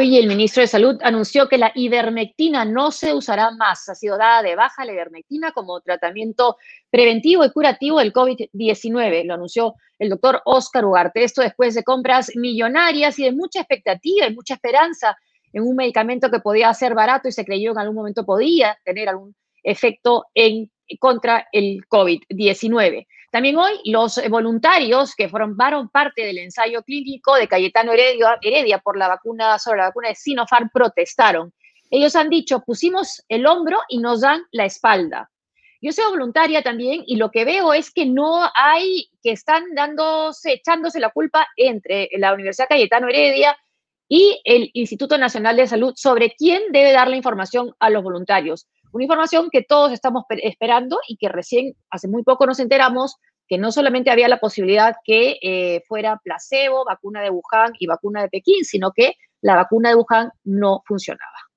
Hoy el ministro de Salud anunció que la ivermectina no se usará más. Ha sido dada de baja la ivermectina como tratamiento preventivo y curativo del COVID-19. Lo anunció el doctor Oscar Ugarte. Esto después de compras millonarias y de mucha expectativa y mucha esperanza en un medicamento que podía ser barato y se creyó en algún momento podía tener algún efecto en contra el COVID-19. También hoy los voluntarios que formaron parte del ensayo clínico de Cayetano Heredia, Heredia por la vacuna sobre la vacuna de Sinopharm protestaron. Ellos han dicho, pusimos el hombro y nos dan la espalda. Yo soy voluntaria también y lo que veo es que no hay, que están dándose, echándose la culpa entre la Universidad Cayetano Heredia y el Instituto Nacional de Salud sobre quién debe dar la información a los voluntarios. Una información que todos estamos esperando y que recién, hace muy poco nos enteramos que no solamente había la posibilidad que eh, fuera placebo, vacuna de Wuhan y vacuna de Pekín, sino que la vacuna de Wuhan no funcionaba.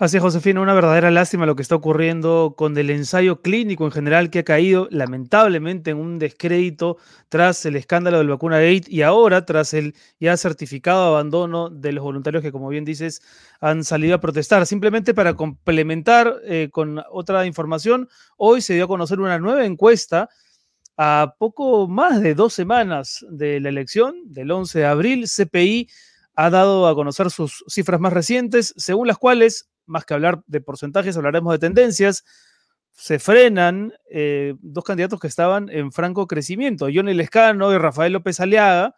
Así, Josefina, una verdadera lástima lo que está ocurriendo con el ensayo clínico en general que ha caído lamentablemente en un descrédito tras el escándalo del vacuna Gate y ahora tras el ya certificado abandono de los voluntarios que, como bien dices, han salido a protestar. Simplemente para complementar eh, con otra información, hoy se dio a conocer una nueva encuesta a poco más de dos semanas de la elección, del 11 de abril, CPI ha dado a conocer sus cifras más recientes, según las cuales más que hablar de porcentajes, hablaremos de tendencias. Se frenan eh, dos candidatos que estaban en franco crecimiento, Johnny Lescano y Rafael López Aliaga,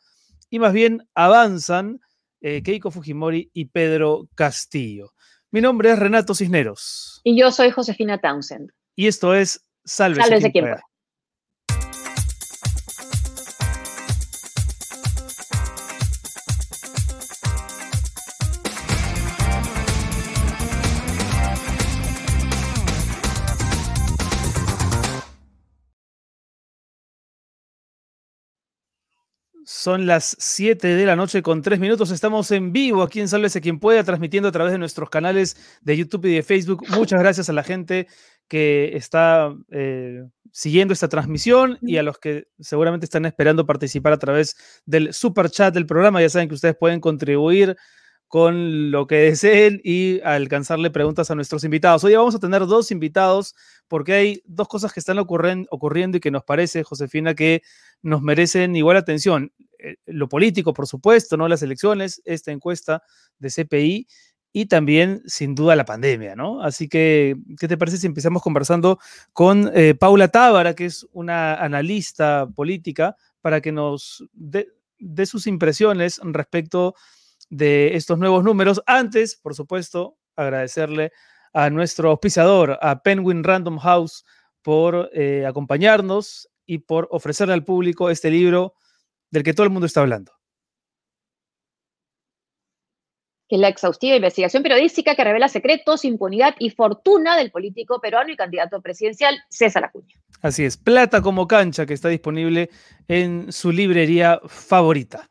y más bien avanzan eh, Keiko Fujimori y Pedro Castillo. Mi nombre es Renato Cisneros. Y yo soy Josefina Townsend. Y esto es Sálvese, Sálvese Son las 7 de la noche con 3 minutos. Estamos en vivo aquí en Sálvese quien pueda, transmitiendo a través de nuestros canales de YouTube y de Facebook. Muchas gracias a la gente que está eh, siguiendo esta transmisión y a los que seguramente están esperando participar a través del super chat del programa. Ya saben que ustedes pueden contribuir con lo que deseen y alcanzarle preguntas a nuestros invitados. Hoy vamos a tener dos invitados porque hay dos cosas que están ocurriendo y que nos parece, Josefina, que nos merecen igual atención. Eh, lo político, por supuesto, ¿no? Las elecciones, esta encuesta de CPI y también, sin duda, la pandemia, ¿no? Así que, ¿qué te parece si empezamos conversando con eh, Paula Tábara, que es una analista política, para que nos dé sus impresiones respecto de estos nuevos números? Antes, por supuesto, agradecerle a nuestro auspiciador, a Penguin Random House, por eh, acompañarnos y por ofrecerle al público este libro del que todo el mundo está hablando. Que es la exhaustiva investigación periodística que revela secretos, impunidad y fortuna del político peruano y candidato presidencial César Acuña. Así es, Plata como cancha, que está disponible en su librería favorita.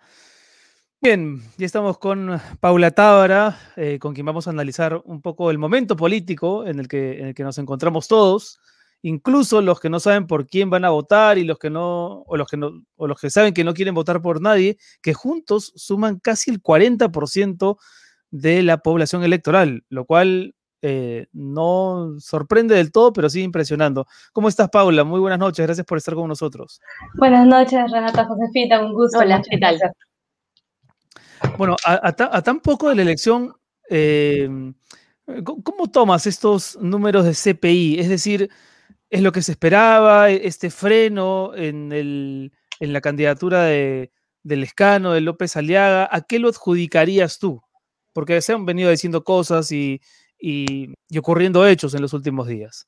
Bien, ya estamos con Paula Tábara, eh, con quien vamos a analizar un poco el momento político en el que, en el que nos encontramos todos incluso los que no saben por quién van a votar y los que no, o los que no, o los que saben que no quieren votar por nadie, que juntos suman casi el 40% de la población electoral, lo cual eh, no sorprende del todo, pero sigue impresionando. ¿Cómo estás, Paula? Muy buenas noches, gracias por estar con nosotros. Buenas noches, Renata Josefita, un gusto. Hola, ¿qué tal? Bueno, a, tan poco de la elección, eh, ¿cómo tomas estos números de CPI? Es decir, es lo que se esperaba, e, este freno en, la candidatura de, del Escano, de López Aliaga, ¿a qué lo adjudicarías tú? Porque se han venido diciendo cosas y, y, ocurriendo hechos en los últimos días.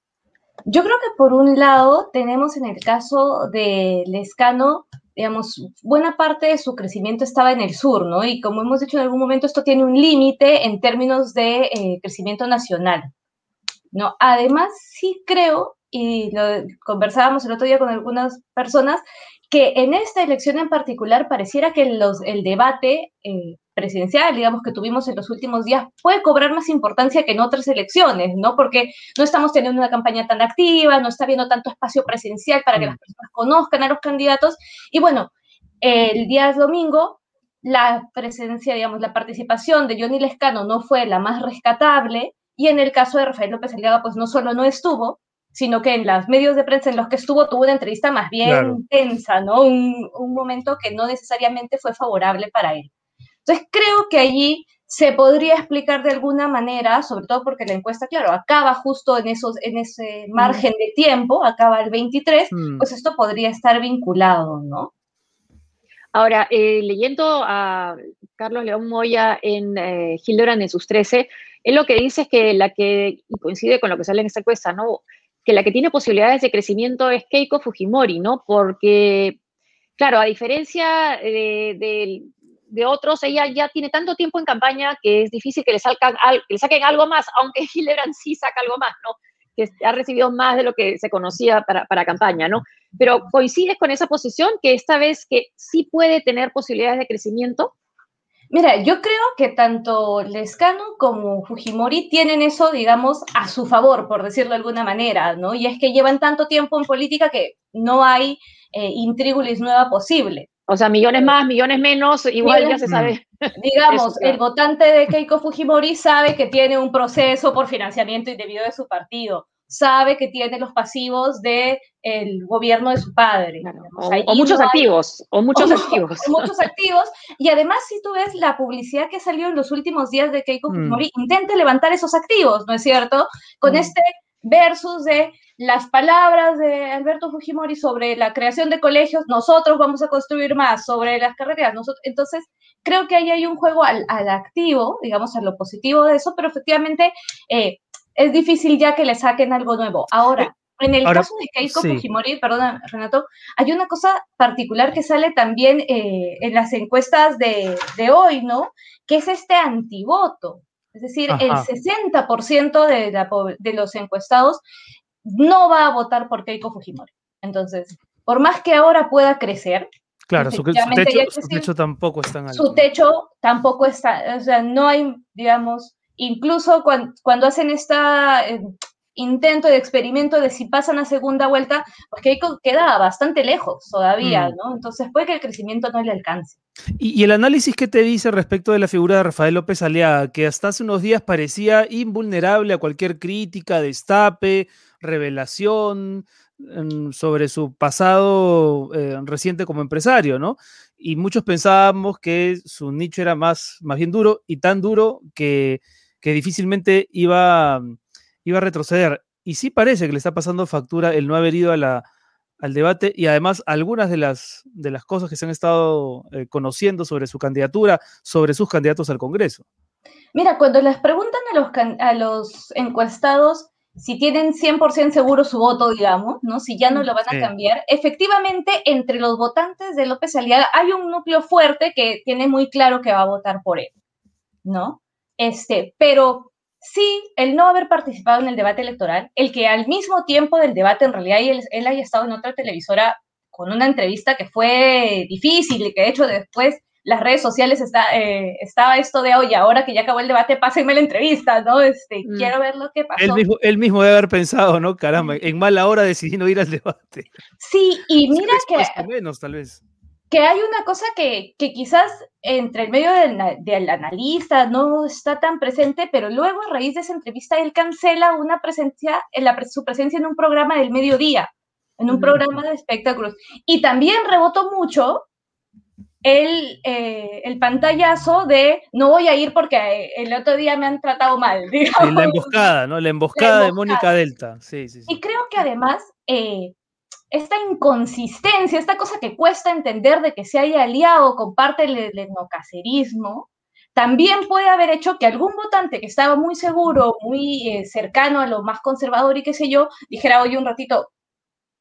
Yo creo que por un lado tenemos en el caso del Escano, digamos, buena parte de su crecimiento estaba en el sur, ¿no? Y como hemos dicho en algún momento, esto tiene un límite en términos de eh, crecimiento nacional, ¿no? Además, sí creo y lo conversábamos el otro día con algunas personas, que en esta elección en particular pareciera que los, el debate eh, presidencial, digamos, que tuvimos en los últimos días, puede cobrar más importancia que en otras elecciones, ¿no? Porque no estamos teniendo una campaña tan activa, no está habiendo tanto espacio presencial para que las mm. personas conozcan a los candidatos. Y bueno, el día domingo la presencia, digamos, la participación de Johnny Lescano no fue la más rescatable, y en el caso de Rafael López Aliaga, pues no solo no estuvo, sino que en los medios de prensa en los que estuvo tuvo una entrevista más bien tensa, ¿no? Un, un, momento que no necesariamente fue favorable para él. Entonces creo que allí se podría explicar de alguna manera, sobre todo porque la encuesta, claro, acaba justo en, esos, en ese margen de tiempo, acaba el 23, mm. pues esto podría estar vinculado, ¿no? Ahora, eh, leyendo a Carlos León Moya en eh, Hildebrand en sus 13, él lo que dice es que la que, y coincide con lo que sale en esta encuesta, ¿no? Que la que tiene posibilidades de crecimiento es Keiko Fujimori, ¿no? Porque, claro, a diferencia de, de, otros, ella ya tiene tanto tiempo en campaña que es difícil que le, salgan, que le saquen algo más, aunque Hildebrand sí saca algo más, ¿no? que ha recibido más de lo que se conocía para, para campaña, ¿no? Pero coincides con esa posición que esta vez que sí puede tener posibilidades de crecimiento. Mira, yo creo que tanto Lescano como Fujimori tienen eso, digamos, a su favor, por decirlo de alguna manera, ¿no? Y es que llevan tanto tiempo en política que no hay eh, intríngulis nueva posible. O sea, millones más, millones menos, igual ya se sabe. Digamos, el votante de Keiko Fujimori sabe que tiene un proceso por financiamiento indebido de su partido sabe que tiene los pasivos del el gobierno de su padre. o, muchos activos, o muchos activos. muchos activos. Y además, si tú ves la publicidad que salió en los últimos días de Keiko mm. Fujimori, intente levantar esos activos, ¿no es cierto? Con mm. este versus de las palabras de Alberto Fujimori sobre la creación de colegios, nosotros vamos a construir más sobre las carreras. Nosotros, entonces, creo que ahí hay un juego al, activo, digamos, a lo positivo de eso, pero efectivamente eh, es difícil ya que le saquen algo nuevo. Ahora, en el caso de Keiko Fujimori, perdón, Renato, hay una cosa particular que sale también eh, en las encuestas de, hoy, ¿no? Que es este antivoto. Es decir, el 60% de, de los encuestados no va a votar por Keiko Fujimori. Entonces, por más que ahora pueda crecer, Claro, su, techo, su, techo, tampoco está en alto. Su techo tampoco está, o sea, no hay, digamos, incluso cuando, hacen este intento de experimento de si pasan a segunda vuelta, pues que queda bastante lejos todavía, mm. ¿no? Entonces puede que el crecimiento no le alcance. ¿Y, el análisis que te dice respecto de la figura de Rafael López Aliaga, que hasta hace unos días parecía invulnerable a cualquier crítica, destape, revelación mm, sobre su pasado eh, reciente como empresario, ¿no? Y muchos pensábamos que su nicho era más, más bien duro y tan duro que que difícilmente iba, iba a retroceder. Y sí parece que le está pasando factura el no haber ido al debate y además algunas de las, de las cosas que se han estado eh, conociendo sobre su candidatura, sobre sus candidatos al Congreso. Mira, cuando les preguntan a los, a los encuestados si tienen 100% seguro su voto, digamos, ¿no? Si ya no lo van a cambiar, efectivamente entre los votantes de López Aliaga hay un núcleo fuerte que tiene muy claro que va a votar por él, ¿no? Este, pero sí, el no haber participado en el debate electoral, el que al mismo tiempo del debate en realidad él, él haya estado en otra televisora con una entrevista que fue difícil y que de hecho después las redes sociales está, eh, estaba esto de, oye, ahora que ya acabó el debate, pásenme la entrevista, ¿no? Este, mm. Quiero ver lo que pasó. Él mismo, él mismo debe haber pensado, ¿no? Caramba, en mala hora decidí no ir al debate. Sí, y mira que... menos, tal vez que hay una cosa que, quizás entre el medio del, analista no está tan presente, pero luego a raíz de esa entrevista él cancela una presencia, la, su presencia en un programa del mediodía, en un programa de espectáculos. Y también rebotó mucho el, eh, el pantallazo de no voy a ir porque el otro día me han tratado mal. La emboscada, ¿no? La emboscada, de Mónica Delta. Sí, sí, Y creo que además... Eh, esta inconsistencia, esta cosa que cuesta entender de que se haya aliado con parte del etnocacerismo, también puede haber hecho que algún votante que estaba muy seguro, muy eh, cercano a lo más conservador y qué sé yo, dijera, oye, un ratito,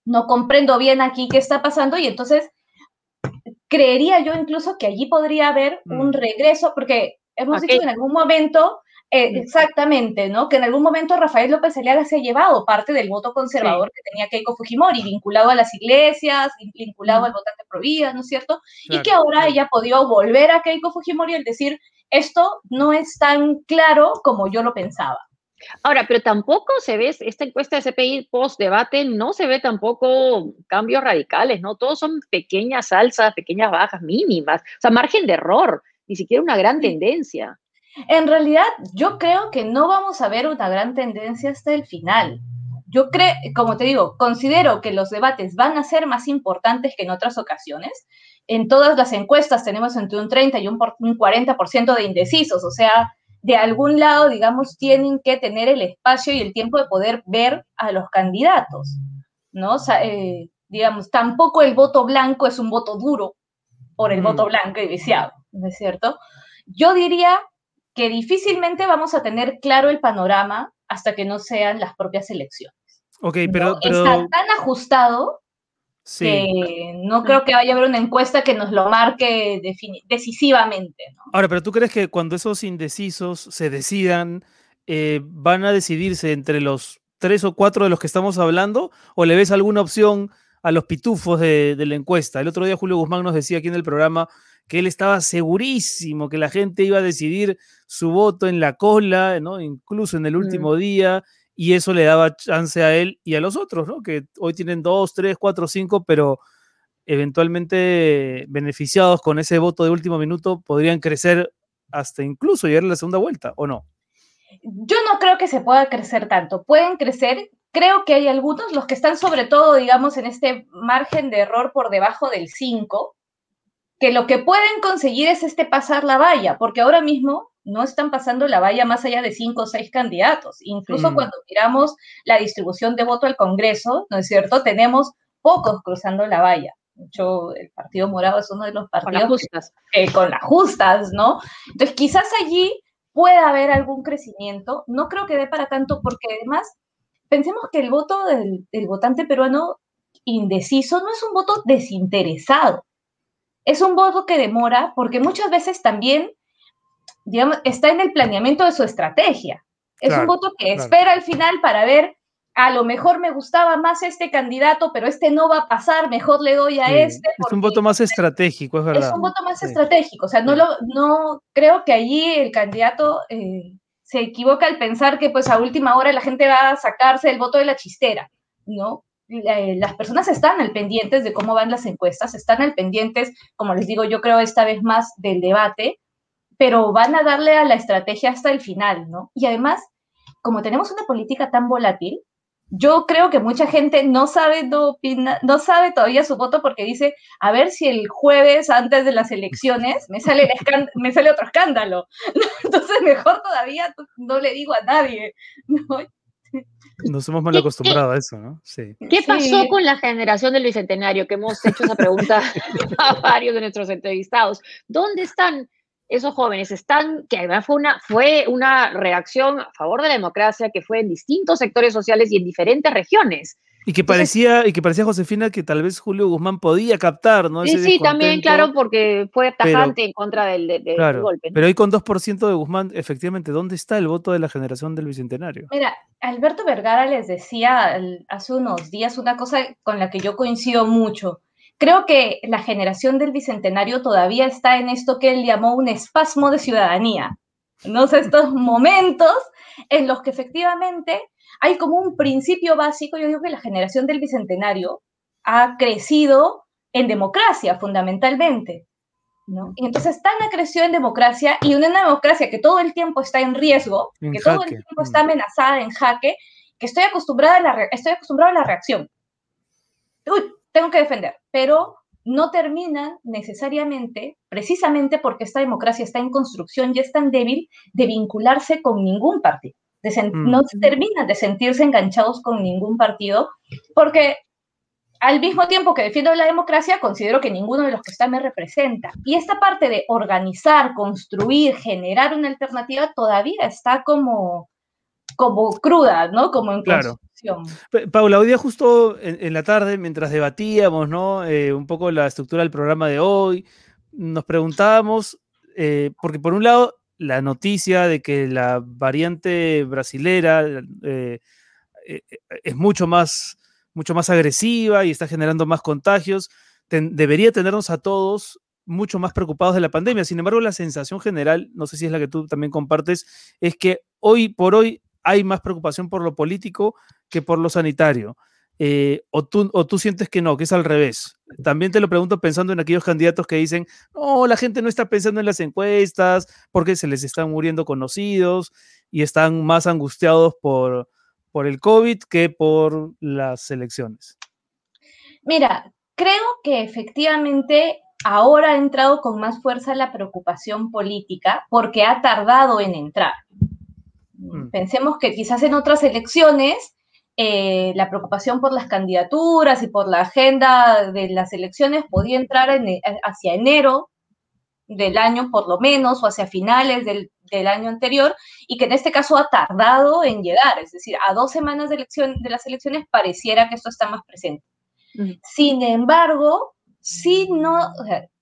no comprendo bien aquí qué está pasando y entonces creería yo incluso que allí podría haber un mm. regreso, porque hemos dicho en algún momento eh, exactamente, ¿no? Que en algún momento Rafael López Aliaga se ha llevado parte del voto conservador que tenía Keiko Fujimori, vinculado a las iglesias, vinculado al votante pro vida, ¿no es cierto? y que ahora ella podido volver a Keiko Fujimori al decir, esto no es tan claro como yo lo pensaba. Ahora, pero tampoco se ve, esta encuesta de CPI post-debate, no se ve tampoco cambios radicales, ¿no? Todos son pequeñas alzas, pequeñas bajas mínimas, o sea, margen de error, ni siquiera una gran tendencia. En realidad, yo creo que no vamos a ver una gran tendencia hasta el final. Yo creo, como te digo, considero que los debates van a ser más importantes que en otras ocasiones. En todas las encuestas tenemos entre un 30 y un, 40% de indecisos, o sea, de algún lado, digamos, tienen que tener el espacio y el tiempo de poder ver a los candidatos, ¿no? O sea, eh, digamos, tampoco el voto blanco es un voto duro por el voto blanco y viciado, ¿no es cierto? Yo diría que difícilmente vamos a tener claro el panorama hasta que no sean las propias elecciones. Ok, pero, Está tan ajustado que no creo que vaya a haber una encuesta que nos lo marque decisivamente. Ahora, pero ¿tú crees que cuando esos indecisos se decidan, eh, van a decidirse entre los tres o cuatro de los que estamos hablando? ¿O le ves alguna opción a los pitufos de, de la encuesta? El otro día Julio Guzmán nos decía aquí en el programa que él estaba segurísimo que la gente iba a decidir su voto en la cola, ¿no? incluso en el mm. último día, y eso le daba chance a él y a los otros, ¿no? que hoy tienen dos, tres, cuatro, cinco, pero eventualmente beneficiados con ese voto de último minuto podrían crecer hasta incluso llegar a la segunda vuelta, ¿o no? Yo no creo que se pueda crecer tanto. Pueden crecer, creo que hay algunos, los que están sobre todo, digamos, en este margen de error por debajo del 5, que lo que pueden conseguir es este pasar la valla, porque ahora mismo no están pasando la valla más allá de cinco o seis candidatos. Incluso mm. cuando miramos la distribución de voto al Congreso, ¿no es cierto? Tenemos pocos cruzando la valla. De hecho, el Partido Morado es uno de los partidos con las justas, con las justas ¿no? Entonces, quizás allí pueda haber algún crecimiento. No creo que dé para tanto, porque además, pensemos que el voto del votante peruano indeciso no es un voto desinteresado es un voto que demora porque muchas veces también, digamos, está en el planeamiento de su estrategia. Es un voto que espera al final para ver, a lo mejor me gustaba más este candidato, pero este no va a pasar, mejor le doy a este. Es un voto más estratégico, es verdad. Es un voto más estratégico, o sea, no, lo, no creo que allí el candidato eh, se equivoca al pensar que pues a última hora la gente va a sacarse el voto de la chistera, ¿no? Eh, las personas están al pendientes de cómo van las encuestas, están al pendientes, como les digo, yo creo esta vez más del debate, pero van a darle a la estrategia hasta el final, ¿no? Y además, como tenemos una política tan volátil, yo creo que mucha gente no sabe, no, no sabe todavía su voto porque dice, a ver si el jueves antes de las elecciones me sale, me sale otro escándalo. Entonces, mejor todavía no le digo a nadie. ¿no? Nos hemos mal acostumbrado a eso, ¿no? Sí. ¿Qué pasó con la generación del bicentenario? Que hemos hecho esa pregunta a varios de nuestros entrevistados. ¿Dónde están esos jóvenes? Están, que además fue una, fue una reacción a favor de la democracia que fue en distintos sectores sociales y en diferentes regiones. Y que parecía, y que parecía Josefina que tal vez Julio Guzmán podía captar, ¿no? sí, sí, también, claro, porque fue tajante en contra del, golpe. Pero hoy con 2% de Guzmán, efectivamente, ¿dónde está el voto de la generación del Bicentenario? Mira, Alberto Vergara les decía hace unos días una cosa con la que yo coincido mucho. Creo que la generación del Bicentenario todavía está en esto que él llamó un espasmo de ciudadanía. ¿no? estos momentos en los que efectivamente hay como un principio básico, yo digo que la generación del Bicentenario ha crecido en democracia fundamentalmente. ¿no? Y entonces tan creció en democracia y una democracia que todo el tiempo está en riesgo, que todo el tiempo está amenazada en jaque, que estoy acostumbrada a la, estoy acostumbrada a la reacción. Uy, tengo que defender, pero no termina necesariamente, precisamente porque esta democracia está en construcción y es tan débil, de vincularse con ningún partido. Mm. No terminan de sentirse enganchados con ningún partido, porque al mismo tiempo que defiendo la democracia, considero que ninguno de los que están me representa. Y esta parte de organizar, construir, generar una alternativa todavía está como, como cruda, ¿no? Como en claro. Paula, hoy día justo en, la tarde, mientras debatíamos, ¿no? Eh, un poco la estructura del programa de hoy, nos preguntábamos, eh, porque por un lado la noticia de que la variante brasilera eh, eh, es mucho más, mucho más agresiva y está generando más contagios, debería tenernos a todos mucho más preocupados de la pandemia. Sin embargo, la sensación general, no sé si es la que tú también compartes, es que hoy por hoy hay más preocupación por lo político que por lo sanitario. Eh, o, tú, o tú sientes que no, que es al revés. También te lo pregunto pensando en aquellos candidatos que dicen, no, la gente no está pensando en las encuestas porque se les están muriendo conocidos y están más angustiados por, por el COVID que por las elecciones. Mira, creo que efectivamente ahora ha entrado con más fuerza la preocupación política porque ha tardado en entrar. Mm. Pensemos que quizás en otras elecciones eh, la preocupación por las candidaturas y por la agenda de las elecciones podía entrar eh, hacia enero del año por lo menos o hacia finales del, año anterior y que en este caso ha tardado en llegar, es decir, a dos semanas de, elección, de las elecciones pareciera que esto está más presente. Sin embargo, sí no,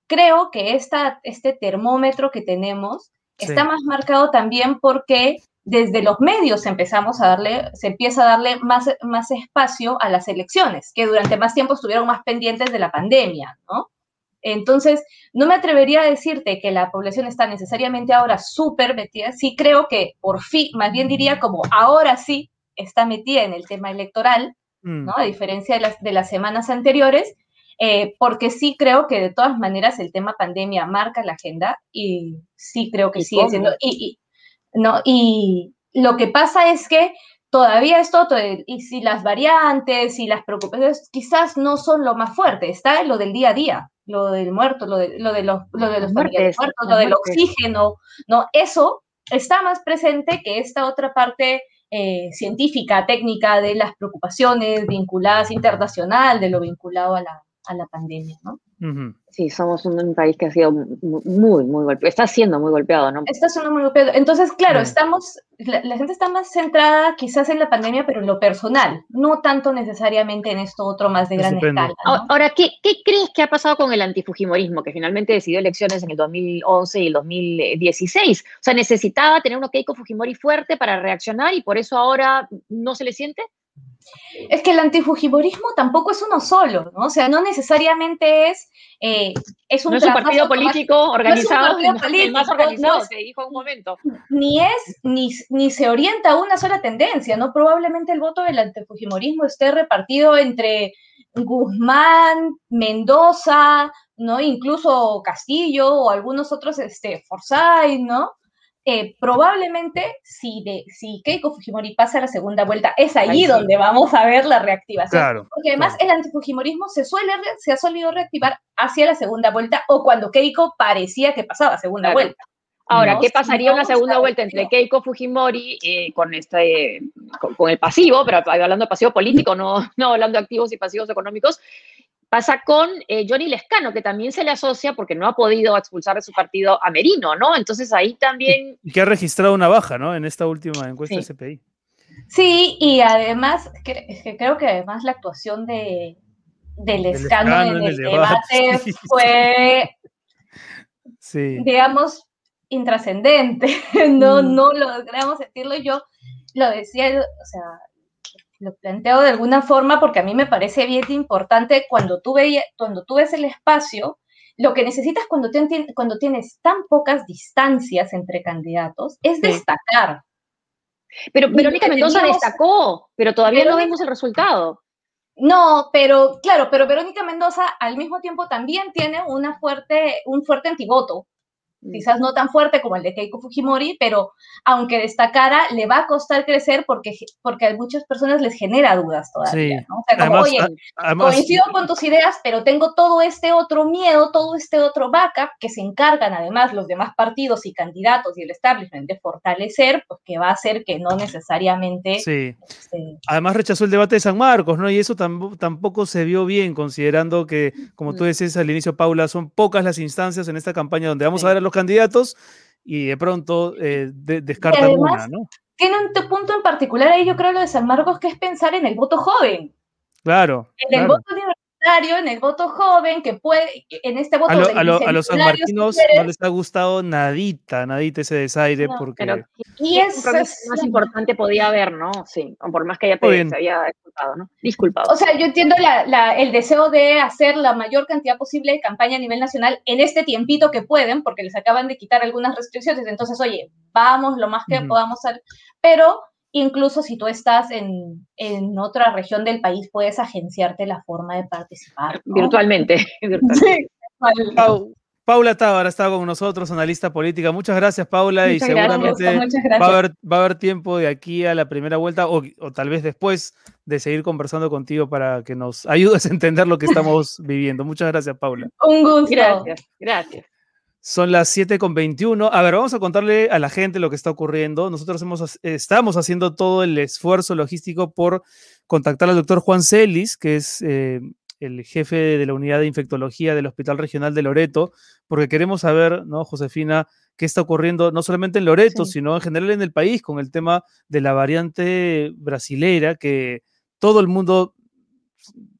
creo que esta, este termómetro que tenemos está más marcado también porque desde los medios empezamos a darle, se empieza a darle más, más espacio a las elecciones, que durante más tiempo estuvieron más pendientes de la pandemia, ¿no? Entonces, no me atrevería a decirte que la población está necesariamente ahora súper metida, sí creo que por fin, más bien diría como ahora sí está metida en el tema electoral, mm. ¿no? A diferencia de las, de las semanas anteriores, eh, porque sí creo que de todas maneras el tema pandemia marca la agenda y sí creo que sigue siendo, y, ¿no? Y lo que pasa es que todavía esto, y si las variantes y las preocupaciones quizás no son lo más fuerte, está lo del día a día, lo del muerto, lo de, lo de los, lo de los muertos, lo del oxígeno, ¿no? Eso está más presente que esta otra parte eh, científica, técnica de las preocupaciones vinculadas internacional, de lo vinculado a la, a la pandemia, ¿no? Sí, somos un, país que ha sido muy, muy golpeado, está siendo muy golpeado, ¿no? Está siendo muy golpeado. Entonces, claro, estamos, la, gente está más centrada quizás en la pandemia, pero en lo personal, no tanto necesariamente en esto otro más de gran escala. Ahora, ¿qué, ¿qué, crees que ha pasado con el antifujimorismo, que finalmente decidió elecciones en el 2011 y el 2016? O sea, necesitaba tener un Keiko Fujimori fuerte para reaccionar y por eso ahora no se le siente. Es que el antifujimorismo tampoco es uno solo, ¿no? O sea, no necesariamente es, eh, es un, partido político organizado, no es más organizado, se dijo en un momento. Ni es, ni, ni se orienta a una sola tendencia, ¿no? Probablemente el voto del antifujimorismo esté repartido entre Guzmán, Mendoza, ¿no? Incluso Castillo o algunos otros, este, Forsyth, ¿no? Eh, probablemente si, de, si Keiko Fujimori pasa a la segunda vuelta, es allí donde vamos a ver la reactivación. porque además el antifujimorismo se suele, se ha solido reactivar hacia la segunda vuelta o cuando Keiko parecía que pasaba a segunda vuelta. Ahora, ¿qué pasaría en una segunda vuelta entre Keiko Fujimori eh, con, este, con, el pasivo, pero hablando de pasivo político, no, no hablando de activos y pasivos económicos, Pasa con eh, Johnny Lescano, que también se le asocia porque no ha podido expulsar de su partido a Merino, ¿no? Entonces ahí también... Y que ha registrado una baja, ¿no? En esta última encuesta de CPI. Sí, y además, que, creo que además la actuación de, Lescano, en, el, debate, fue, digamos, intrascendente. no, mm. no logramos sentirlo. Yo lo decía, o sea, lo planteo de alguna forma porque a mí me parece bien importante cuando tú, cuando tú ves el espacio, lo que necesitas cuando, cuando tienes tan pocas distancias entre candidatos es destacar. Pero Verónica Mendoza destacó, pero todavía no vemos el resultado. No, pero claro, pero Verónica Mendoza al mismo tiempo también tiene una fuerte, un fuerte antivoto. Mm. quizás no tan fuerte como el de Keiko Fujimori, pero aunque destacara, le va a costar crecer porque, porque a muchas personas les genera dudas todavía. ¿no? O sea, como, oye, coincido con tus ideas, pero tengo todo este otro miedo, todo este otro backup que se encargan además los demás partidos y candidatos y el establishment de fortalecer, pues que va a hacer que no necesariamente... Sí. Este, además rechazó el debate de San Marcos, ¿no? Y eso tampoco se vio bien, considerando que, como tú mm. decías al inicio, Paula, son pocas las instancias en esta campaña donde vamos a ver a los candidatos y de pronto eh, descartan una, ¿no? Tiene un punto en particular ahí, yo creo, lo de San Marcos, que es pensar en el voto joven. Claro. En el voto en el voto joven, que puede, en este voto... A, a, los sanmartinos no les ha gustado nadita, nadita ese desaire, porque... y es más importante podía haber, ¿no? Sí, por más que haya, se había disculpado, ¿no? Disculpado. O sea, yo entiendo el deseo de hacer la mayor cantidad posible de campaña a nivel nacional en este tiempito que pueden, porque les acaban de quitar algunas restricciones, entonces, oye, vamos lo más que podamos hacer, pero Incluso si tú estás en, en otra región del país, puedes agenciarte la forma de participar. Virtualmente. virtualmente. Sí, Paula Tábara está con nosotros, analista política. Muchas gracias, Paula, y seguramente va, a haber, va, a haber, tiempo de aquí a la primera vuelta o, o, tal vez después de seguir conversando contigo para que nos ayudes a entender lo que estamos viviendo. Muchas gracias, Paula. Un gusto. Gracias, gracias. Son las 7 con 21. A ver, vamos a contarle a la gente lo que está ocurriendo. Nosotros hemos, estamos haciendo todo el esfuerzo logístico por contactar al doctor Juan Celis, que es eh, el jefe de la unidad de infectología del Hospital Regional de Loreto, porque queremos saber, ¿no, Josefina, qué está ocurriendo no solamente en Loreto, sí. sino en general en el país con el tema de la variante brasilera, que todo el mundo,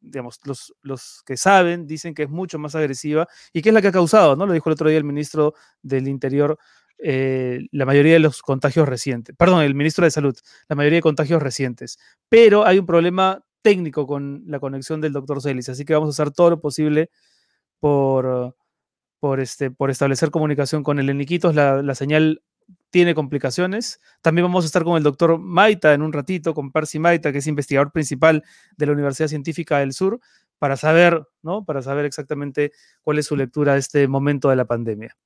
digamos, los, los que saben dicen que es mucho más agresiva y que es la que ha causado, ¿no? Lo dijo el otro día el ministro del Interior. Eh, la mayoría de los contagios recientes, perdón, el ministro de Salud, la mayoría de contagios recientes. Pero hay un problema técnico con la conexión del doctor Celis, así que vamos a hacer todo lo posible por, por, este, por establecer comunicación con el Eniquitos. La, la, señal tiene complicaciones. También vamos a estar con el doctor Maita en un ratito, con Percy Maita, que es investigador principal de la Universidad Científica del Sur, para saber, ¿no? Para saber exactamente cuál es su lectura de este momento de la pandemia.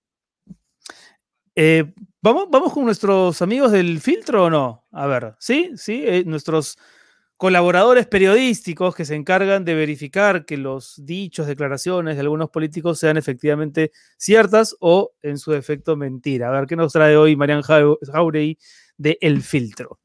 Eh, ¿vamos, ¿Vamos con nuestros amigos del filtro o no? A ver, ¿sí? ¿Sí? Eh, nuestros colaboradores periodísticos que se encargan de verificar que los dichos, declaraciones de algunos políticos sean efectivamente ciertas o, en su defecto, mentira. A ver, ¿qué nos trae hoy Marian Jauregui de El Filtro?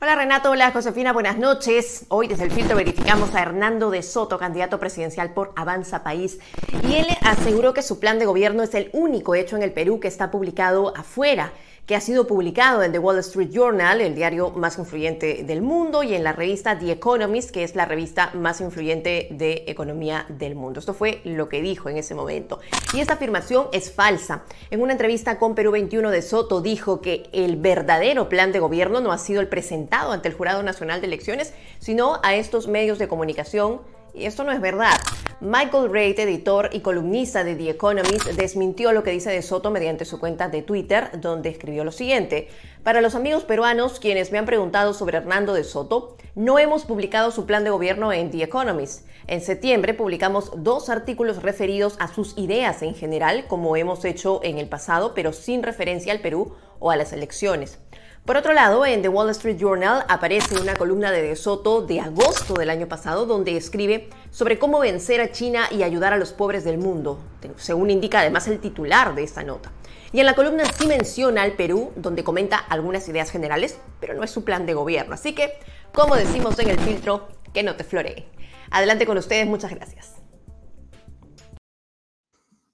Hola Renato, hola Josefina, buenas noches. Hoy desde el filtro verificamos a Hernando de Soto, candidato presidencial por Avanza País, y él aseguró que su plan de gobierno es el único hecho en el Perú que está publicado afuera que ha sido publicado en The Wall Street Journal, el diario más influyente del mundo, y en la revista The Economist, que es la revista más influyente de economía del mundo. Esto fue lo que dijo en ese momento. Y esta afirmación es falsa. En una entrevista con Perú 21 de Soto dijo que el verdadero plan de gobierno no ha sido el presentado ante el Jurado Nacional de Elecciones, sino a estos medios de comunicación y esto no es verdad. Michael Reid, editor y columnista de The Economist, desmintió lo que dice de Soto mediante su cuenta de Twitter, donde escribió lo siguiente. Para los amigos peruanos quienes me han preguntado sobre Hernando de Soto, no hemos publicado su plan de gobierno en The Economist. En septiembre publicamos dos artículos referidos a sus ideas en general, como hemos hecho en el pasado, pero sin referencia al Perú o a las elecciones. Por otro lado, en The Wall Street Journal aparece una columna de De Soto de agosto del año pasado donde escribe sobre cómo vencer a China y ayudar a los pobres del mundo, según indica además el titular de esta nota. Y en la columna sí menciona al Perú, donde comenta algunas ideas generales, pero no es su plan de gobierno. Así que, como decimos en el filtro, que no te floree. Adelante con ustedes, muchas gracias.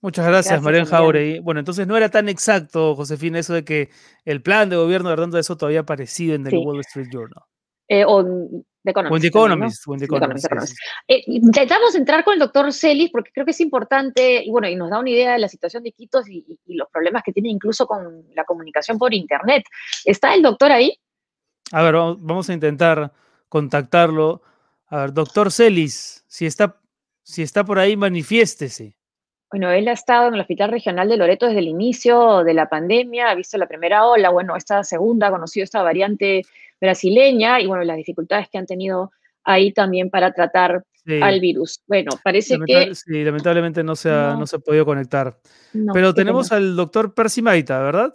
Muchas gracias, gracias Marian Jauregui. Bueno, entonces no era tan exacto, Josefina, eso de que el plan de gobierno de Hernando de Soto había aparecido en el sí. Wall Street Journal. Eh, o The Economist. O The Economist. ¿no? The Economist, The Economist. Eh, intentamos entrar con el doctor Celis porque creo que es importante, y bueno, y nos da una idea de la situación de Iquitos y, y, los problemas que tiene incluso con la comunicación por Internet. ¿Está el doctor ahí? A ver, vamos a intentar contactarlo. A ver, doctor Celis, si está, si está por ahí, manifiéstese. Bueno, él ha estado en el Hospital Regional de Loreto desde el inicio de la pandemia, ha visto la primera ola, bueno, esta segunda, ha conocido esta variante brasileña y, bueno, las dificultades que han tenido ahí también para tratar sí. al virus. Bueno, parece que... Sí, lamentablemente no se ha, no. no se ha podido conectar. No, Pero tenemos pena. al doctor Percy Maita, ¿verdad?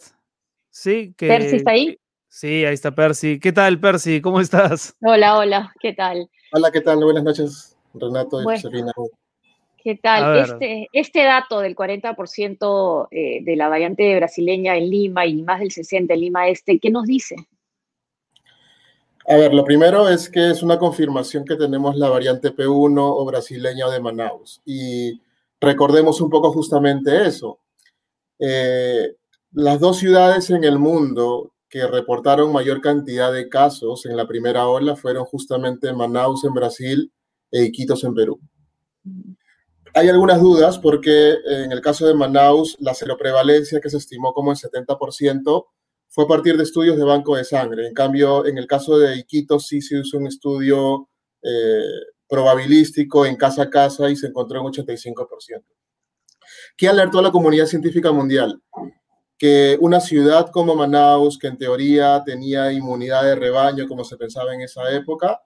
Sí. Que, ¿Percy está ahí? Sí, ahí está Percy. ¿Qué tal, Percy? ¿Cómo estás? Hola, hola, ¿qué tal? Hola, ¿qué tal? Buenas noches, Renato y bueno. Josefina. ¿Qué tal? Este, este, dato del 40% eh, de la variante brasileña en Lima y más del 60% en Lima Este, ¿qué nos dice? A ver, lo primero es que es una confirmación que tenemos la variante P1 o brasileña de Manaus. Y recordemos un poco justamente eso. Eh, las dos ciudades en el mundo que reportaron mayor cantidad de casos en la primera ola fueron justamente Manaus en Brasil e Iquitos en Perú. Hay algunas dudas porque en el caso de Manaus, la seroprevalencia que se estimó como el 70% fue a partir de estudios de banco de sangre. En cambio, en el caso de Iquitos sí se hizo un estudio eh, probabilístico en casa a casa y se encontró en 85%. ¿Qué alertó a la comunidad científica mundial? que una ciudad como Manaus, que en teoría tenía inmunidad de rebaño, como se pensaba en esa época,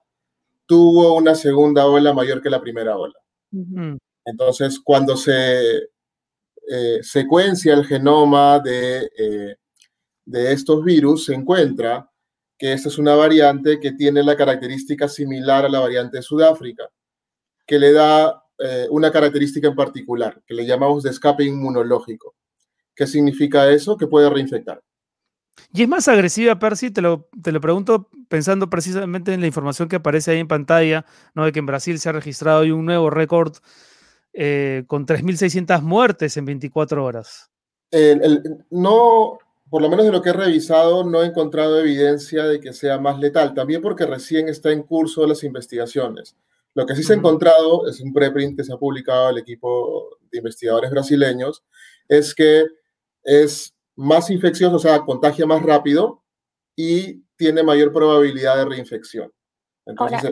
tuvo una segunda ola mayor que la primera ola. Entonces, cuando se eh, secuencia el genoma de, eh, de estos virus, se encuentra que esta es una variante que tiene la característica similar a la variante de Sudáfrica, que le da eh, una característica en particular, que le llamamos de escape inmunológico. ¿Qué significa eso? Que puede reinfectar. ¿Y es más agresiva, Percy? Te lo, te lo pregunto pensando precisamente en la información que aparece ahí en pantalla, ¿no? de que en Brasil se ha registrado hoy un nuevo récord eh, con 3.600 muertes en 24 horas. no, por lo menos de lo que he revisado, no he encontrado evidencia de que sea más letal, también porque recién está en curso las investigaciones. Lo que sí se ha encontrado, es un preprint que se ha publicado el equipo de investigadores brasileños, es que es más infeccioso, o sea, contagia más rápido y tiene mayor probabilidad de reinfección. Entonces,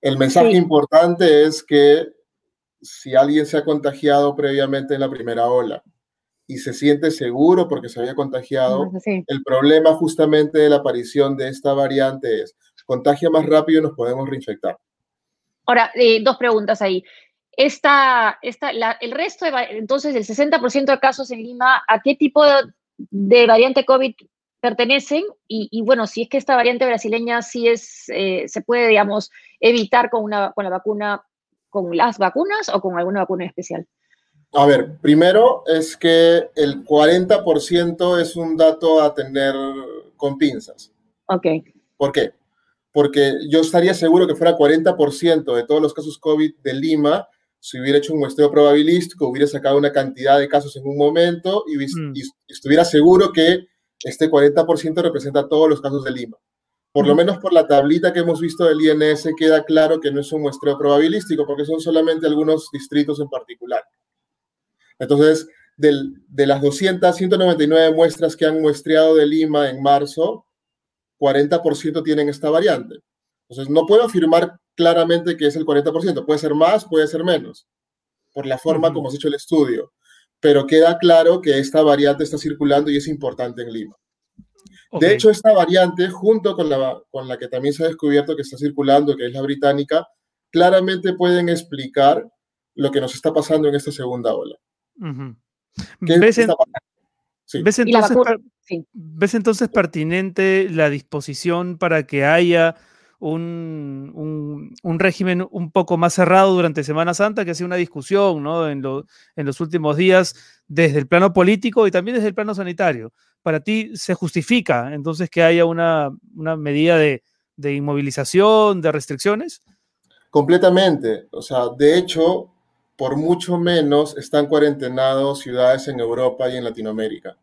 el, mensaje importante es que si alguien se ha contagiado previamente en la primera ola y se siente seguro porque se había contagiado, el problema justamente de la aparición de esta variante es, contagia más rápido y nos podemos reinfectar. Ahora, eh, dos preguntas ahí. Esta, esta, el resto, de, entonces, el 60% de casos en Lima, ¿a qué tipo de, variante COVID pertenecen? Y, bueno, si es que esta variante brasileña sí es, eh, se puede, digamos, evitar con, una, con la vacuna con las vacunas o con alguna vacuna especial? A ver, primero es que el 40% es un dato a tener con pinzas. Ok. ¿Por qué? Porque yo estaría seguro que fuera 40% de todos los casos COVID de Lima, si hubiera hecho un muestreo probabilístico, hubiera sacado una cantidad de casos en un momento y, mm. y estuviera seguro que este 40% representa todos los casos de Lima. Por lo menos por la tablita que hemos visto del INS queda claro que no es un muestreo probabilístico, porque son solamente algunos distritos en particular. Entonces, de las 200, 199 muestras que han muestreado de Lima en marzo, 40% tienen esta variante. Entonces, no puedo afirmar claramente que es el 40%. Puede ser más, puede ser menos, por la forma como se ha hecho el estudio. Pero queda claro que esta variante está circulando y es importante en Lima. De hecho, esta variante, junto con la, con la que también se ha descubierto que está circulando, que es la británica, claramente pueden explicar lo que nos está pasando en esta segunda ola. ¿Ves, entonces, ¿Ves, entonces, pertinente la disposición para que haya un, un, régimen un poco más cerrado durante Semana Santa, que ha sido una discusión ¿no? en, en los últimos días desde el plano político y también desde el plano sanitario? Para ti se justifica entonces que haya una, medida de, inmovilización, de restricciones? Completamente. O sea, de hecho, por mucho menos están cuarentenados ciudades en Europa y en Latinoamérica.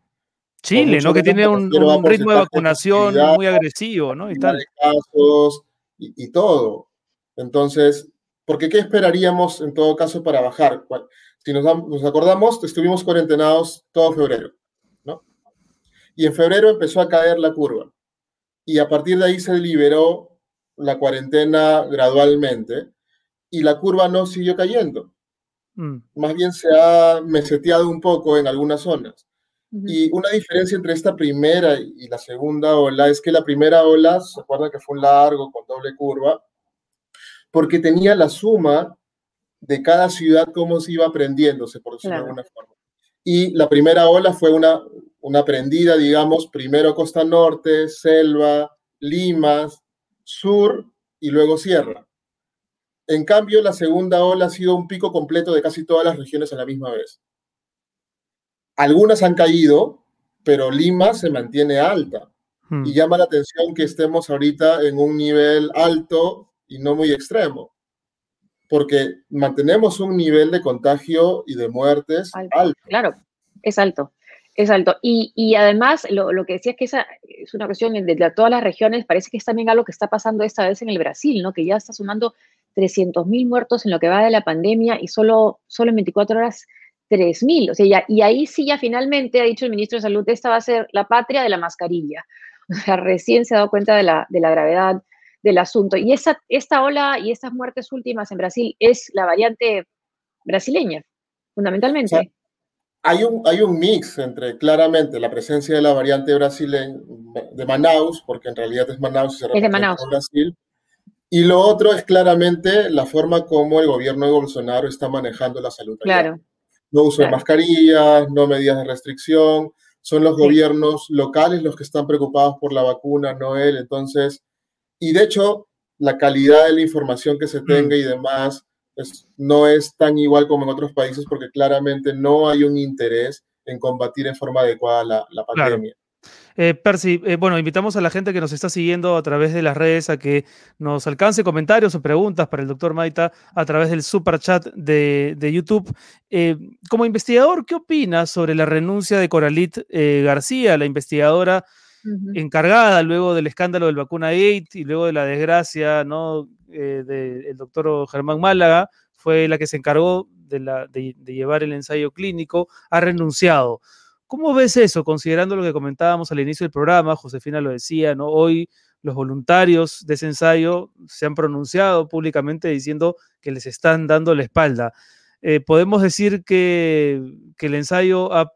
Chile, ¿no? Que tiene un, ritmo de vacunación muy agresivo, ¿no? Y tal. casos y, todo. Entonces, porque ¿qué esperaríamos en todo caso para bajar? Si nos, nos acordamos, estuvimos cuarentenados todo febrero. Y en febrero empezó a caer la curva. Y a partir de ahí se liberó la cuarentena gradualmente y la curva no siguió cayendo. Mm. Más bien se ha meseteado un poco en algunas zonas. Y una diferencia entre esta primera y la segunda ola es que la primera ola, se acuerdan que fue un largo con doble curva, porque tenía la suma de cada ciudad cómo se iba aprendiéndose, por decirlo de alguna forma. Y la primera ola fue una, una prendida, digamos, primero costa norte, selva, Limas, sur y luego sierra. En cambio, la segunda ola ha sido un pico completo de casi todas las regiones a la misma vez. Algunas han caído, pero Lima se mantiene alta. Hmm. Y llama la atención que estemos ahorita en un nivel alto y no muy extremo, porque mantenemos un nivel de contagio y de muertes alto. Claro, es alto. Es alto. Y, además, lo, que decía es que esa es una cuestión de, todas las regiones, parece que es también algo que está pasando esta vez en el Brasil, ¿no? Que ya está sumando 300.000 muertos en lo que va de la pandemia y solo, solo en 24 horas 3.000. O sea, y ahí sí ya finalmente ha dicho el ministro de Salud, esta va a ser la patria de la mascarilla. O sea, recién se ha dado cuenta de la, de la gravedad del asunto. Y esa, esta ola y estas muertes últimas en Brasil es la variante brasileña, fundamentalmente hay un, hay un mix entre claramente la presencia de la variante brasileña de Manaus, porque en realidad es Manaus y se es de Manaus. Brasil, y lo otro es claramente la forma como el gobierno de Bolsonaro está manejando la salud. Claro. No uso de mascarillas, no medidas de restricción, son los gobiernos locales los que están preocupados por la vacuna, no él. Entonces, y de hecho, la calidad de la información que se tenga y demás no es tan igual como en otros países porque claramente no hay un interés en combatir en forma adecuada la, la pandemia. Eh, Percy, eh, bueno, invitamos a la gente que nos está siguiendo a través de las redes a que nos alcance comentarios o preguntas para el doctor Maita a través del super chat de, YouTube. Eh, como investigador, ¿qué opinas sobre la renuncia de Coralit García, la investigadora encargada luego del escándalo del vacuna 8 y luego de la desgracia ¿no? Del doctor Germán Málaga? Fue la que se encargó de, llevar el ensayo clínico, ha renunciado. ¿Cómo ves eso, considerando lo que comentábamos al inicio del programa? Josefina lo decía, ¿no? Hoy los voluntarios de ese ensayo se han pronunciado públicamente diciendo que les están dando la espalda. Eh, ¿Podemos decir que, el ensayo ha,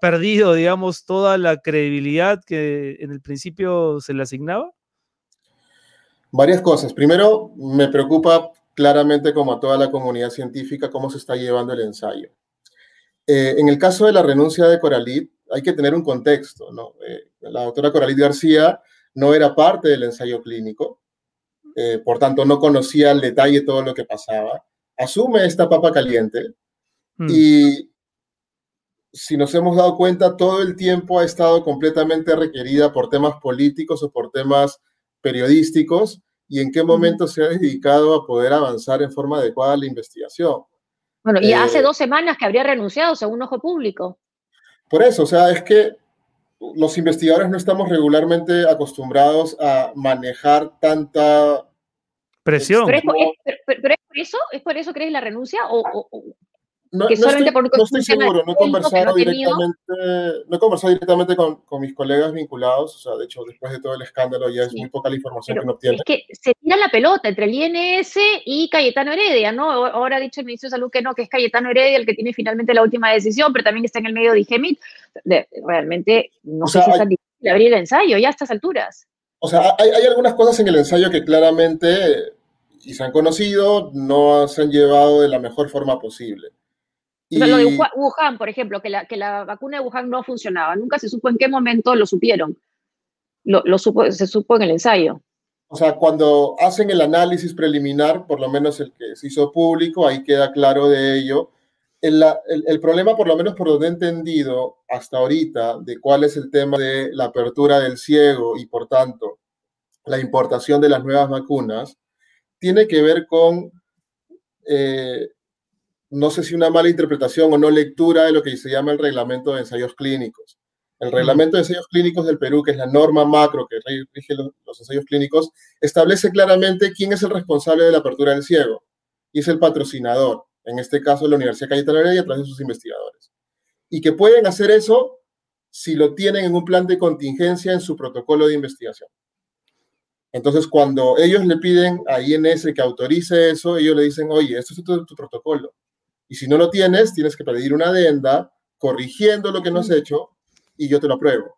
perdido, digamos, toda la credibilidad que en el principio se le asignaba? Varias cosas. Primero, me preocupa claramente, como a toda la comunidad científica, cómo se está llevando el ensayo. Eh, en el caso de la renuncia de Coralit, hay que tener un contexto. ¿no? Eh, la doctora Coralit García no era parte del ensayo clínico, eh, por tanto no conocía al detalle todo lo que pasaba. Asume esta papa caliente hmm. y si nos hemos dado cuenta, todo el tiempo ha estado completamente requerida por temas políticos o por temas periodísticos y en qué momento se ha dedicado a poder avanzar en forma adecuada la investigación. Bueno, y hace eh, dos semanas que habría renunciado según Ojo Público. Por eso, o sea, es que los investigadores no estamos regularmente acostumbrados a manejar tanta presión. ¿Pero es, por eso? ¿Es por eso crees la renuncia? ¿O, no, estoy, seguro, no he conversado directamente, no he conversado directamente con, con, mis colegas vinculados, o sea, de hecho, después de todo el escándalo ya es muy poca la información que que obtiene. Es que se tira la pelota entre el INS y Cayetano Heredia, ¿no? Ahora ha dicho el ministro de Salud que no, que es Cayetano Heredia el que tiene finalmente la última decisión, pero también está en el medio de IGEMIT. realmente no sé si es tan difícil abrir el ensayo ya a estas alturas. O sea, hay, hay algunas cosas en el ensayo que claramente, y se han conocido, no se han llevado de la mejor forma posible lo de Wuhan, por ejemplo, que la, que la vacuna de Wuhan no funcionaba. Nunca se supo en qué momento lo supieron. Lo, supo, se supo en el ensayo. O sea, cuando hacen el análisis preliminar, por lo menos el que se hizo público, ahí queda claro de ello. El, el, problema, por lo menos por donde he entendido hasta ahorita, de cuál es el tema de la apertura del ciego y, por tanto, la importación de las nuevas vacunas, tiene que ver con eh, no sé si una mala interpretación o no lectura de lo que se llama el reglamento de ensayos clínicos. El reglamento de ensayos clínicos del Perú, que es la norma macro que rige los, ensayos clínicos, establece claramente quién es el responsable de la apertura del ciego. Y es el patrocinador, en este caso la Universidad Cayetana Heredia, a través de sus investigadores. Y que pueden hacer eso si lo tienen en un plan de contingencia en su protocolo de investigación. Entonces, cuando ellos le piden a INS que autorice eso, ellos le dicen, oye, esto es tu protocolo y si no lo tienes, tienes que pedir una adenda corrigiendo lo que no has hecho y yo te lo apruebo.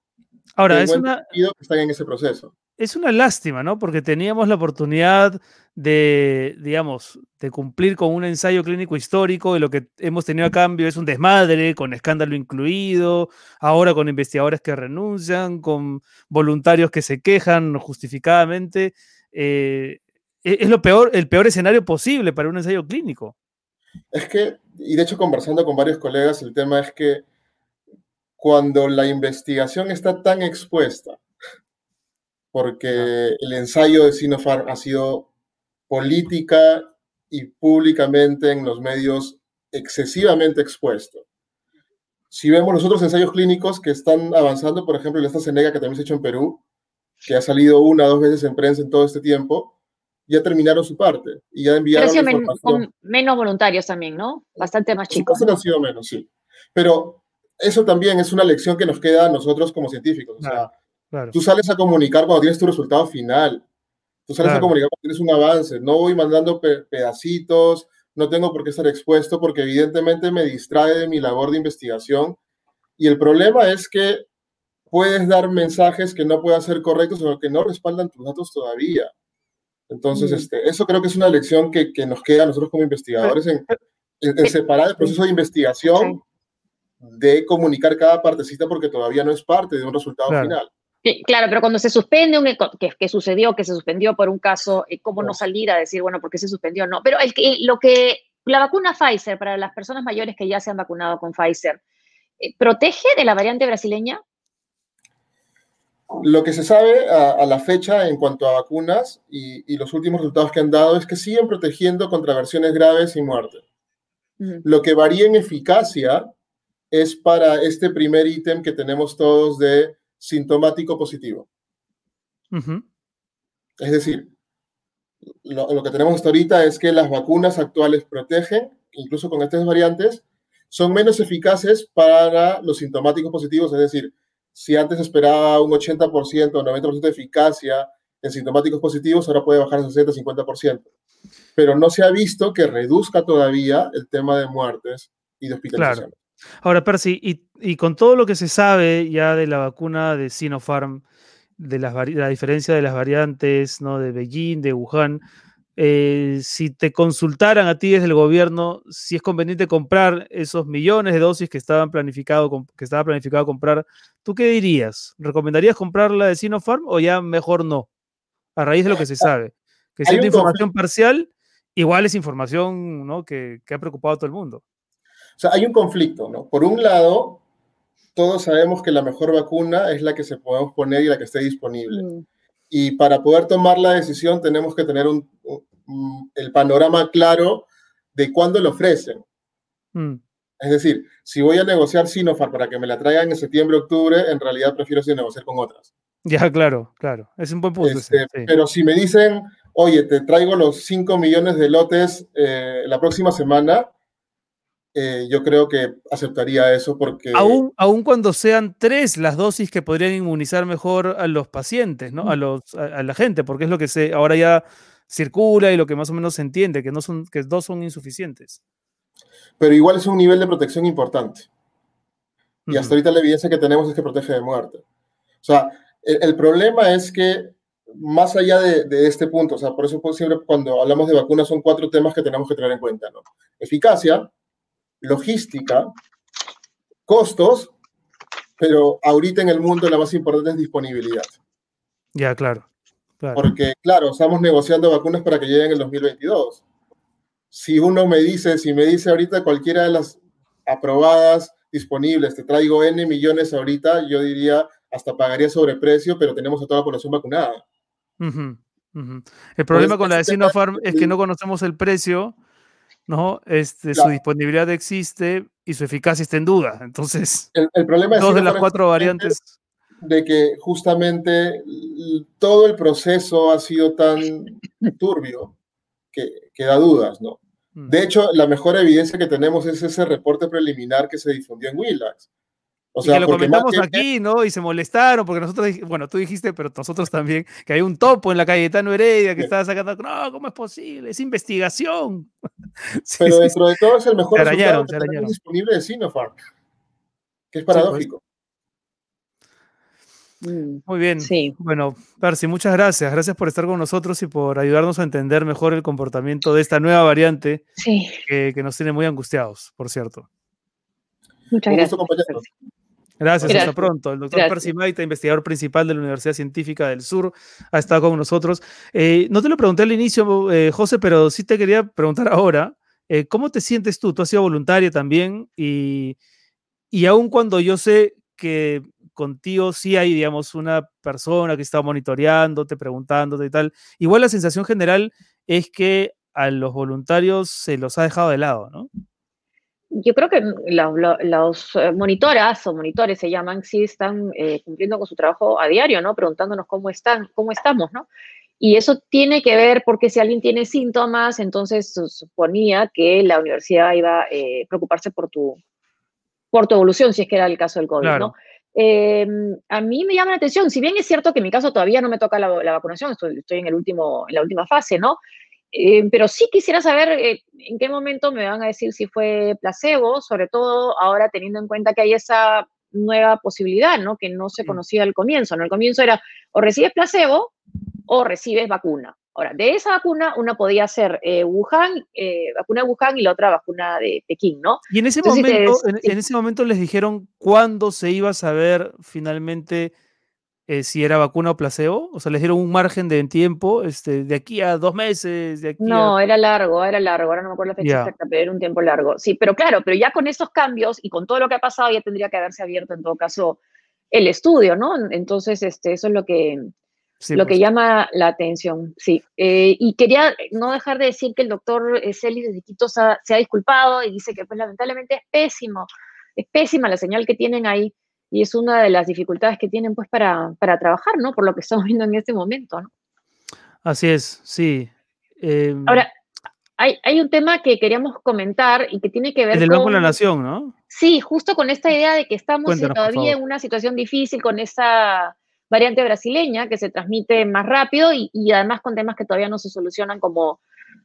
Ahora, es una... que están en ese proceso. Es una lástima, ¿no? Porque teníamos la oportunidad de, digamos, de cumplir con un ensayo clínico histórico y lo que hemos tenido a cambio es un desmadre, con escándalo incluido, ahora con investigadores que renuncian, con voluntarios que se quejan justificadamente. Eh, e-, es lo peor, el peor escenario posible para un ensayo clínico. Es que, y de hecho conversando con varios colegas, el tema es que cuando la investigación está tan expuesta, porque el ensayo de Sinopharm ha sido política y públicamente en los medios excesivamente expuesto. Si vemos los otros ensayos clínicos que están avanzando, por ejemplo, el AstraZeneca que también se ha hecho en Perú, que ha salido una o dos veces en prensa en todo este tiempo, ya terminaron su parte y ya enviaron Pero con menos voluntarios también, ¿no? Bastante más chicos. ¿no? han sido menos, sí. Pero eso también es una lección que nos queda a nosotros como científicos. O sea, tú sales a comunicar cuando tienes tu resultado final. Tú sales a comunicar cuando tienes un avance. No voy mandando pedacitos, no tengo por qué estar expuesto porque evidentemente me distrae de mi labor de investigación. Y el problema es que puedes dar mensajes que no puedan ser correctos o que no respaldan tus datos todavía. Entonces, este, eso creo que es una lección que, que nos queda a nosotros como investigadores en, en, separar el proceso de investigación de comunicar cada partecita porque todavía no es parte de un resultado final. Claro, pero cuando se suspende, un, que, sucedió, que se suspendió por un caso, eh, ¿cómo no salir a decir, bueno, por qué se suspendió? No, pero el, lo que, la vacuna Pfizer, para las personas mayores que ya se han vacunado con Pfizer, eh, ¿protege de la variante brasileña? Lo que se sabe a, la fecha en cuanto a vacunas y, los últimos resultados que han dado es que siguen protegiendo contra versiones graves y muerte. Lo que varía en eficacia es para este primer ítem que tenemos todos de sintomático positivo. Es decir, lo, que tenemos hasta ahorita es que las vacunas actuales protegen, incluso con estas variantes, son menos eficaces para los sintomáticos positivos, es decir, si antes esperaba un 80% o 90% de eficacia en sintomáticos positivos, ahora puede bajar a 60-50%. Pero no se ha visto que reduzca todavía el tema de muertes y de hospitalización. Ahora, Percy, y, con todo lo que se sabe ya de la vacuna de Sinopharm, de la diferencia de las variantes ¿no? de Beijing, de Wuhan, eh, si te consultaran a ti desde el gobierno si es conveniente comprar esos millones de dosis que, estaban planificado, que estaba planificado comprar, ¿tú qué dirías? ¿Recomendarías comprar la de Sinopharm o ya mejor no? A raíz de lo que se sabe. Que si información parcial, igual es información ¿no? que, que ha preocupado a todo el mundo. O sea, hay un conflicto, ¿no? Por un lado, todos sabemos que la mejor vacuna es la que se podemos poner y la que esté disponible. Mm. Y para poder tomar la decisión tenemos que tener un, el panorama claro de cuándo lo ofrecen. Mm. Es decir, si voy a negociar Sinopharm para que me la traigan en septiembre, octubre, en realidad prefiero negociar con otras. Ya, claro, claro. Es un buen punto. Este, pero si me dicen, oye, te traigo los 5 millones de lotes eh, la próxima semana, eh, yo creo que aceptaría eso porque... Aún, aún cuando sean tres las dosis que podrían inmunizar mejor a los pacientes, ¿no? A, los, a, la gente, porque es lo que se, ahora ya circula y lo que más o menos se entiende, que, no son, que dos son insuficientes. Pero igual es un nivel de protección importante. Y hasta ahorita la evidencia que tenemos es que protege de muerte. O sea, el, problema es que más allá de, de, este punto, o sea, por eso siempre cuando hablamos de vacunas son cuatro temas que tenemos que tener en cuenta, ¿no? Eficacia, logística, costos, pero ahorita en el mundo la más importante es disponibilidad. Ya, claro, Porque, claro, estamos negociando vacunas para que lleguen en el 2022. Si uno me dice, si me dice ahorita cualquiera de las aprobadas, disponibles, te traigo N millones ahorita, yo diría, hasta pagaría sobreprecio, pero tenemos a toda la población vacunada. El problema con la de Sinopharm es que no conocemos el precio ¿no? Este, Su disponibilidad existe y su eficacia está en duda. Entonces, el, problema es dos de las cuatro variantes. De que justamente todo el proceso ha sido tan turbio que, que da dudas, ¿no? Mm. De hecho, la mejor evidencia que tenemos es ese reporte preliminar que se difundió en Willax, o sea, y que lo comentamos aquí, ¿no? Y se molestaron porque nosotros, bueno, tú dijiste, pero nosotros también, que hay un topo en la Cayetano Heredia que estaba sacando, no, ¿cómo es posible? Es investigación. pero dentro de todo es el mejor resultado que disponible de Sinopharm, que es pues. paradójico. Mm, Muy bien. Sí. Bueno, Percy, muchas gracias. Gracias por estar con nosotros y por ayudarnos a entender mejor el comportamiento de esta nueva variante que, que nos tiene muy angustiados, por cierto. Muchas gracias. Gracias, hasta pronto. El doctor Percy Maita, investigador principal de la Universidad Científica del Sur, ha estado con nosotros. Eh, no te lo pregunté al inicio, eh, José, pero sí te quería preguntar ahora. Eh, ¿Cómo te sientes tú? Tú has sido voluntaria también y, y aun cuando yo sé que contigo sí hay, digamos, una persona que está monitoreándote, preguntándote y tal, igual la sensación general es que a los voluntarios se los ha dejado de lado, ¿no? Yo creo que los, eh, monitoras o monitores se llaman, sí están eh, cumpliendo con su trabajo a diario, ¿no? Preguntándonos cómo están, cómo estamos, ¿no? Y eso tiene que ver porque si alguien tiene síntomas, entonces suponía que la universidad iba a eh, preocuparse por tu, por tu evolución, si es que era el caso del COVID, ¿no? Em, a mí me llama la atención, si bien es cierto que en mi caso todavía no me toca la, vacunación, estoy, estoy, en, el último, en la última fase, ¿no? Eh, pero sí quisiera saber eh, en qué momento me van a decir si fue placebo, sobre todo ahora teniendo en cuenta que hay esa nueva posibilidad, ¿no? Que no se conocía al comienzo, ¿no? Al comienzo era o recibes placebo o recibes vacuna. Ahora, de esa vacuna, una podía ser eh, Wuhan, vacuna de Wuhan y la otra vacuna de Pekín, ¿no? Y en ese, momento, en, ese momento les dijeron cuándo se iba a saber finalmente eh, si era vacuna o placebo? O sea, les dieron un margen de tiempo, este, de aquí a dos meses, de aquí No, era largo, era largo, ahora no me acuerdo la fecha exacta, pero era un tiempo largo. Sí, pero claro, pero ya con estos cambios y con todo lo que ha pasado, ya tendría que haberse abierto en todo caso el estudio, ¿no? Entonces, este, eso es lo que, lo que llama la atención, sí. Eh, y quería no dejar de decir que el doctor Celis de Quito se ha, se ha disculpado y dice que pues lamentablemente es pésimo, es pésima la señal que tienen ahí y es una de las dificultades que tienen pues para, para trabajar, ¿no? Por lo que estamos viendo en este momento, ¿no? Así es, sí. Em, Ahora, hay, hay, un tema que queríamos comentar y que tiene que ver el del Banco de la Nación, ¿no? Sí, justo con esta idea de que estamos todavía en una situación difícil con esa variante brasileña que se transmite más rápido y, y, además con temas que todavía no se solucionan como,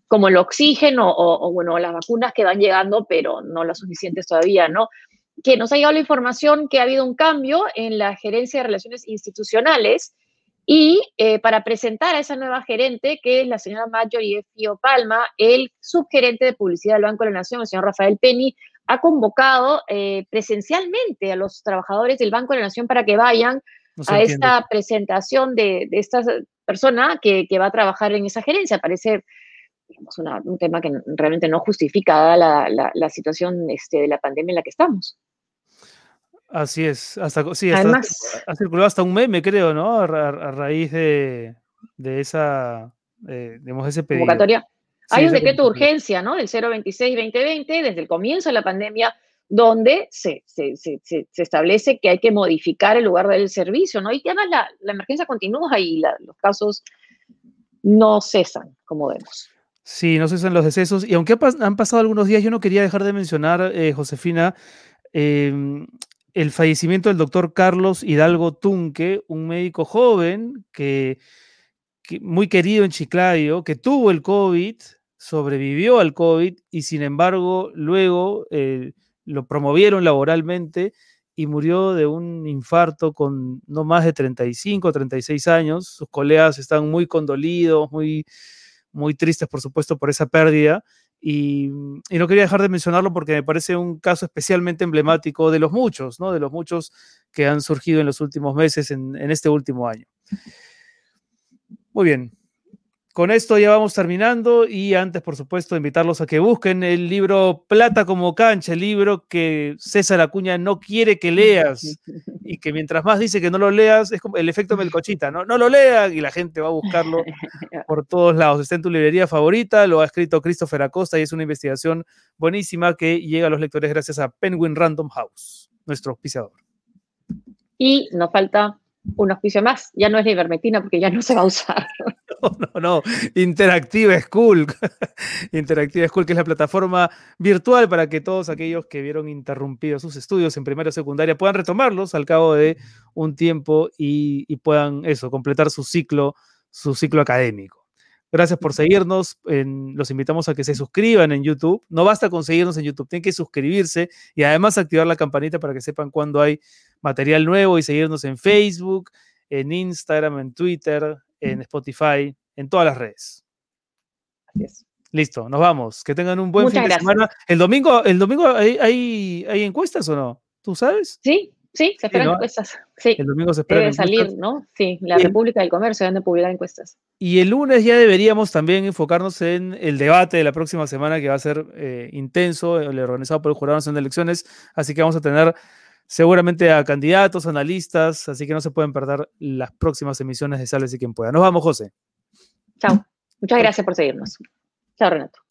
como el oxígeno o, o, bueno, las vacunas que van llegando, pero no las suficientes todavía, ¿no? Que nos ha llegado la información que ha habido un cambio en la gerencia de relaciones institucionales y eh, para presentar a esa nueva gerente, que es la señora Marjorie Fio Palma, el subgerente de publicidad del Banco de la Nación, el señor Rafael Penny, ha convocado eh, presencialmente a los trabajadores del Banco de la Nación para que vayan a esta presentación de, esta persona que, va a trabajar en esa gerencia. Parece un tema que realmente no justifica la, situación este, de la pandemia en la que estamos. Así es, hasta, sí, ha circulado hasta un meme, creo, ¿no? A, raíz de, esa, eh, digamos, ese pedido. Convocatoria. Hay un decreto de urgencia, ¿no? Del 026-2020, desde el comienzo de la pandemia, donde se, se, se, establece que hay que modificar el lugar del servicio, ¿no? Y además la, la emergencia continúa y los casos no cesan, como vemos. Sí, no cesan los decesos. Y aunque han pasado algunos días, yo no quería dejar de mencionar, eh, Josefina, eh, el fallecimiento del doctor Carlos Hidalgo Tunque, un médico joven que, muy querido en Chiclayo, que tuvo el COVID, sobrevivió al COVID y sin embargo luego eh, lo promovieron laboralmente y murió de un infarto con no más de 35 o 36 años. Sus colegas están muy condolidos, muy, muy tristes, por supuesto, por esa pérdida. Y, no quería dejar de mencionarlo porque me parece un caso especialmente emblemático de los muchos, ¿no? De los muchos que han surgido en los últimos meses, en, este último año. Muy bien, con esto ya vamos terminando y antes, por supuesto, invitarlos a que busquen el libro Plata como cancha, el libro que César Acuña no quiere que leas y que mientras más dice que no lo leas, es como el efecto Melcochita, ¿no? No lo lean y la gente va a buscarlo por todos lados. Está en tu librería favorita, lo ha escrito Christopher Acosta y es una investigación buenísima que llega a los lectores gracias a Penguin Random House, nuestro auspiciador. Y nos falta un auspicio más, ya no es la ivermectina porque ya no se va a usar. No, no, Interactiva School. Interactiva School, que es la plataforma virtual para que todos aquellos que vieron interrumpidos sus estudios en primera o secundaria puedan retomarlos al cabo de un tiempo y, y puedan eso, completar su ciclo, su ciclo académico. Gracias por seguirnos. los invitamos a que se suscriban en YouTube. No basta con seguirnos en YouTube, tienen que suscribirse y además activar la campanita para que sepan cuando hay material nuevo y seguirnos en Facebook, en Instagram, en Twitter, en Spotify, en todas las redes. Listo, nos vamos. Que tengan un buen fin de semana. El domingo, el domingo hay, hay, encuestas o no? ¿Tú sabes? Sí, sí, se esperan encuestas. Sí. El domingo se esperan Debe salir, ¿no? Sí, la República del Comercio deben de publicar encuestas. Y el lunes ya deberíamos también enfocarnos en el debate de la próxima semana que va a ser eh, intenso, el organizado por el Jurado Nacional de Elecciones. Así que vamos a tener seguramente a candidatos, analistas, así que no se pueden perder las próximas emisiones de Sales y quien pueda. Nos vamos, José. Chao. Muchas gracias por seguirnos. Chao, Renato.